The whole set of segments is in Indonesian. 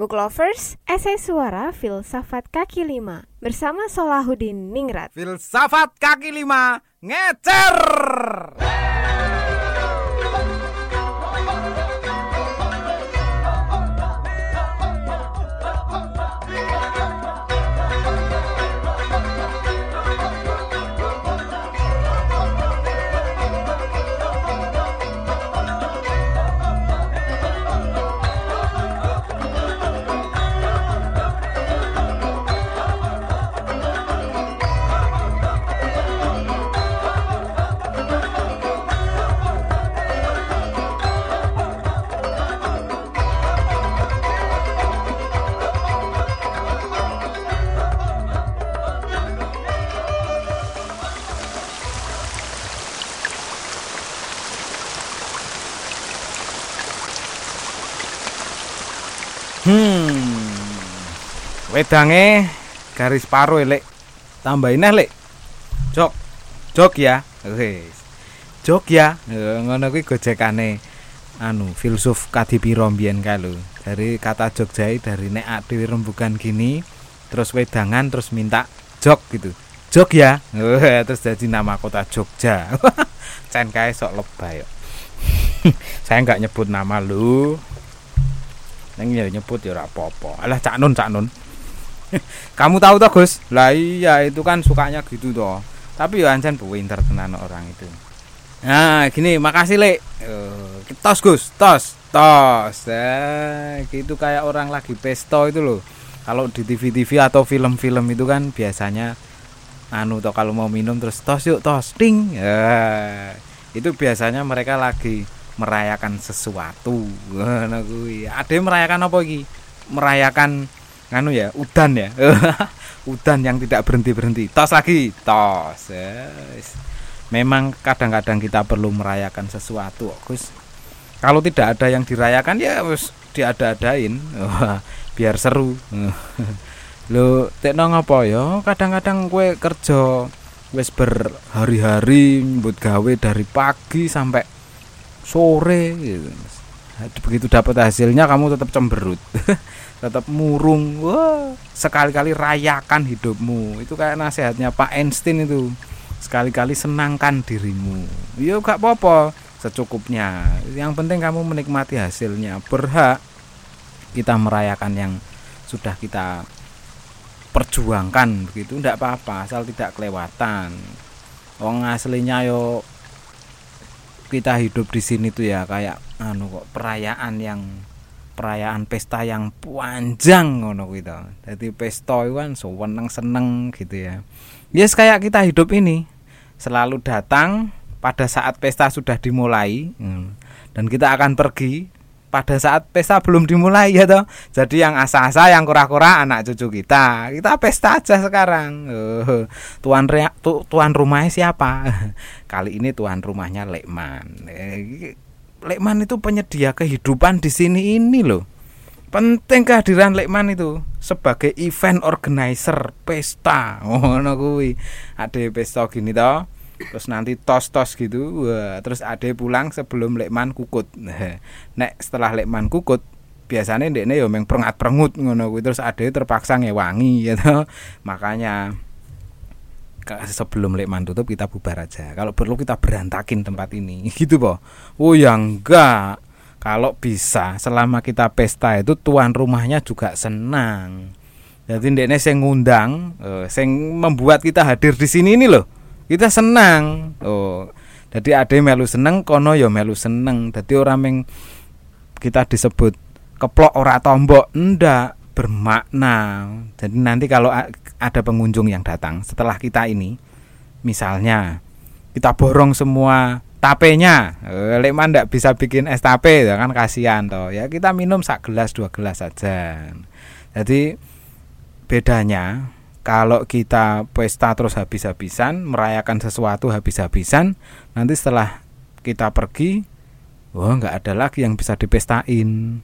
Book Lovers, esai suara filsafat kaki lima bersama Solahuddin Ningrat. Filsafat kaki lima ngecer. Hmm. Wedange garis paro lek. Tambahin neh lek. Jok. Jok ya. Wis. Jok ya. Eh, Ngono kuwi gojekane anu filsuf kadipiro mbiyen kae lho. Dari kata Jogja dari nek ak dhewe rembugan gini terus wedangan terus minta jok gitu. Jok ya. Terus jadi nama kota Jogja. Cen kae sok lebay. Saya nggak nyebut nama lu. Neng ya nyebut ya apa-apa. Alah Cak Nun, Cak Nun. Kamu tahu toh, Gus? Lah iya itu kan sukanya gitu toh. Tapi ya ancen pinter tenan orang itu. Nah, gini, makasih, Lek. Eh, tos, Gus, tos, tos. Eh, gitu kayak orang lagi pesto itu loh. Kalau di TV-TV atau film-film itu kan biasanya anu toh kalau mau minum terus tos yuk, tos, ting. Ya, itu biasanya mereka lagi merayakan sesuatu. Ngono kuwi. Ade merayakan apa iki? Merayakan nganu ya udan ya. Udan yang tidak berhenti berhenti tos lagi. Tos Yes. memang kadang-kadang kita perlu merayakan sesuatu Gus. Kalau tidak ada yang dirayakan ya wis diada-adain. Biar seru. Lo tekno ngapa ya? Kadang-kadang kue kerja wis berhari-hari nyebut gawe dari pagi sampai sore gitu. begitu dapat hasilnya kamu tetap cemberut. Tetap murung. Wah sekali-kali rayakan hidupmu. Itu kayak nasihatnya Pak Einstein itu. Sekali-kali senangkan dirimu. Ya gak apa-apa. Secukupnya. Yang penting kamu menikmati hasilnya. Berhak kita merayakan yang sudah kita perjuangkan begitu. Ndak apa-apa asal tidak kelewatan. Wong aslinya yo kita hidup di sini tuh ya kayak anu kok perayaan yang perayaan pesta yang panjang ngono kuwi to. Dadi pesta itu kan seneng-seneng gitu ya. Yes kayak kita hidup ini selalu datang pada saat pesta sudah dimulai hmm, dan kita akan pergi pada saat pesta belum dimulai ya toh. Jadi yang asa-asa yang kura-kura anak cucu kita. Kita pesta aja sekarang. Oh, tuan rea, tu, tuan rumahnya siapa? Kali ini tuan rumahnya Lekman. Eh, Lekman itu penyedia kehidupan di sini ini loh. Penting kehadiran Lekman itu sebagai event organizer pesta. Oh, kuwi. Ada pesta gini toh terus nanti tos-tos gitu wah, terus ade pulang sebelum lekman kukut. Nek setelah lekman kukut biasanya ndekne ya meng prengat prengut ngono terus ade terpaksa ngewangi gitu makanya sebelum lekman tutup kita bubar aja. Kalau perlu kita berantakin tempat ini. Gitu po. Oh ya enggak. Kalau bisa selama kita pesta itu tuan rumahnya juga senang. Jadi ndekne sing ngundang eh, sing membuat kita hadir di sini ini loh kita senang. Oh jadi ade melu seneng kono ya melu seneng. Jadi orang yang kita disebut keplok ora tombok ndak bermakna. Jadi nanti kalau ada pengunjung yang datang setelah kita ini misalnya kita borong semua tapenya eh, lekman ndak bisa bikin es tape ya kan kasihan toh. Ya kita minum sak gelas dua gelas saja. Jadi bedanya kalau kita pesta terus habis-habisan, merayakan sesuatu habis-habisan, nanti setelah kita pergi, wah nggak ada lagi yang bisa dipestain.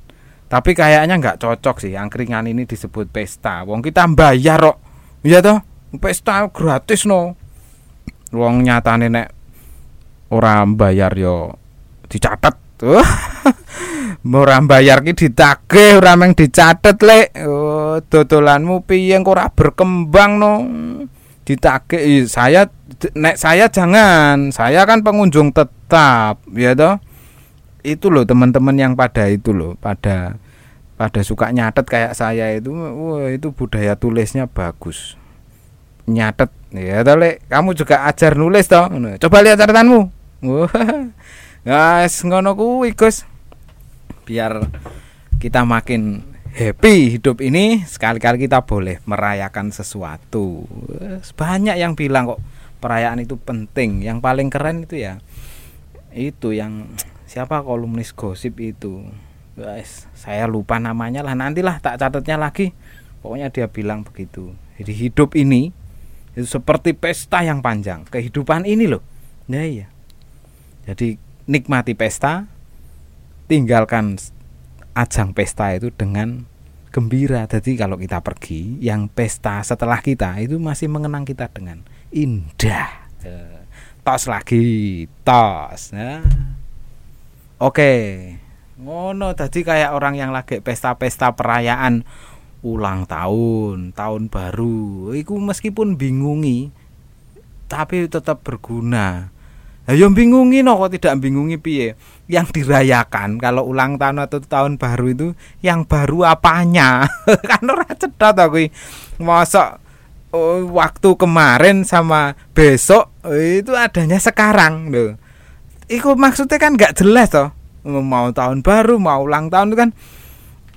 Tapi kayaknya nggak cocok sih, angkringan ini disebut pesta. Wong kita bayar kok, iya toh, pesta gratis no. Wong nyatane nek ora bayar yo dicatat. Ora bayar ki ditagih ora meng dicatet lek. Oh, dodolanmu piye kok ora berkembang no? Ditagih saya nek saya jangan. Saya kan pengunjung tetap ya toh? Itu loh teman-teman yang pada itu loh pada pada suka nyatet kayak saya itu. Wah itu budaya tulisnya bagus. Nyatet ya toh lek. Kamu juga ajar nulis toh. Coba lihat catatanmu. Wah guys ngono kuwi Gus biar kita makin happy hidup ini sekali-kali kita boleh merayakan sesuatu. Banyak yang bilang kok perayaan itu penting. Yang paling keren itu ya itu yang siapa kolumnis gosip itu? Guys saya lupa namanya lah. Nantilah tak catatnya lagi. Pokoknya dia bilang begitu. Jadi hidup ini itu seperti pesta yang panjang. Kehidupan ini loh. Ya iya. Jadi nikmati pesta tinggalkan ajang pesta itu dengan gembira. Jadi kalau kita pergi, yang pesta setelah kita itu masih mengenang kita dengan indah. Eh, tos lagi, tos. Nah. Oke. Ngono tadi kayak orang yang lagi pesta-pesta perayaan ulang tahun, tahun baru. Iku meskipun bingungi tapi tetap berguna Ayo bingungi no kok tidak bingungi piye? Yang dirayakan kalau ulang tahun atau tahun baru itu yang baru apanya? kan ora cedot aku. Mosok oh, waktu kemarin sama besok oh, itu adanya sekarang loh. Iku maksudnya kan nggak jelas toh. Mau tahun baru, mau ulang tahun itu kan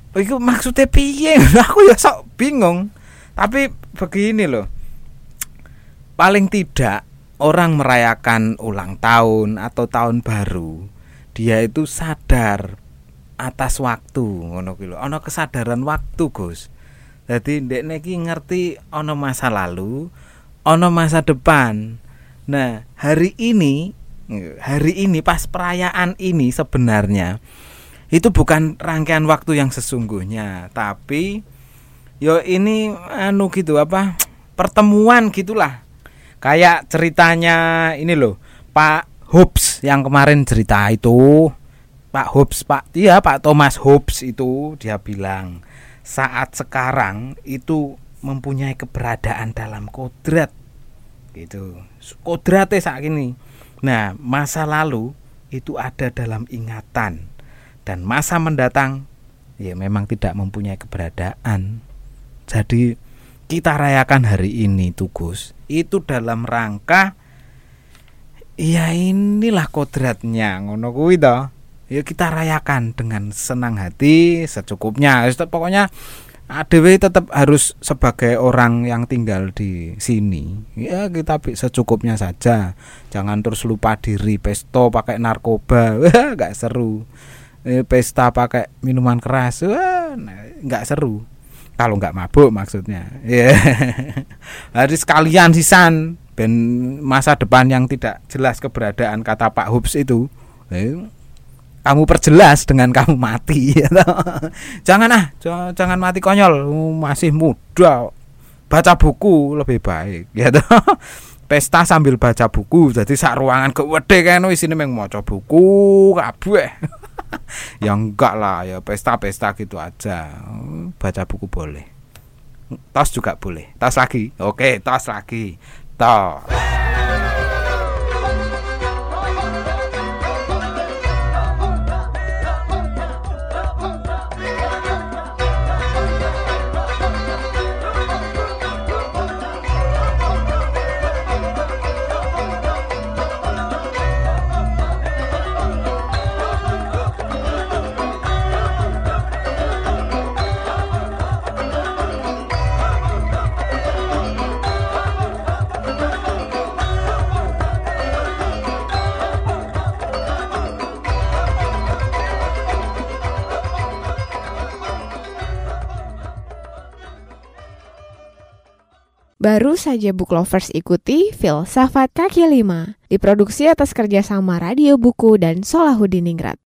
Iku maksudnya piye? aku ya sok bingung. Tapi begini loh. Paling tidak orang merayakan ulang tahun atau tahun baru, dia itu sadar atas waktu ngono ki Ana kesadaran waktu, Gus. Jadi ndek neki ngerti ana masa lalu, ana masa depan. Nah, hari ini hari ini pas perayaan ini sebenarnya itu bukan rangkaian waktu yang sesungguhnya, tapi yo ini anu gitu apa? pertemuan gitulah Kayak ceritanya ini loh, Pak Hobbs yang kemarin cerita itu. Pak Hobbs, Pak iya Pak Thomas Hobbs itu dia bilang saat sekarang itu mempunyai keberadaan dalam kodrat. Gitu. Kodratnya saat ini. Nah masa lalu itu ada dalam ingatan. Dan masa mendatang ya memang tidak mempunyai keberadaan. Jadi kita rayakan hari ini tugus itu dalam rangka ya inilah kodratnya ngono kuwi to. Ya kita rayakan dengan senang hati secukupnya. Pokoknya ADW tetap harus sebagai orang yang tinggal di sini. Ya kita secukupnya saja. Jangan terus lupa diri pesto pakai narkoba. Nggak seru. Eh, pesta pakai minuman keras. Wah nggak seru kalau nggak mabuk maksudnya. Ya yeah. jadi sekalian sisan ben masa depan yang tidak jelas keberadaan kata Pak Hubs itu eh, kamu perjelas dengan kamu mati ya jangan ah jangan mati konyol masih muda baca buku lebih baik ya pesta sambil baca buku jadi sak ruangan kewede kan isine meng maca buku kabeh ya enggak lah ya pesta-pesta gitu aja. Baca buku boleh. Tos juga boleh. Tos lagi. Oke tos lagi. Tos Baru saja Book Lovers ikuti Filsafat Kaki Lima, diproduksi atas kerjasama Radio Buku dan Solahudiningrat.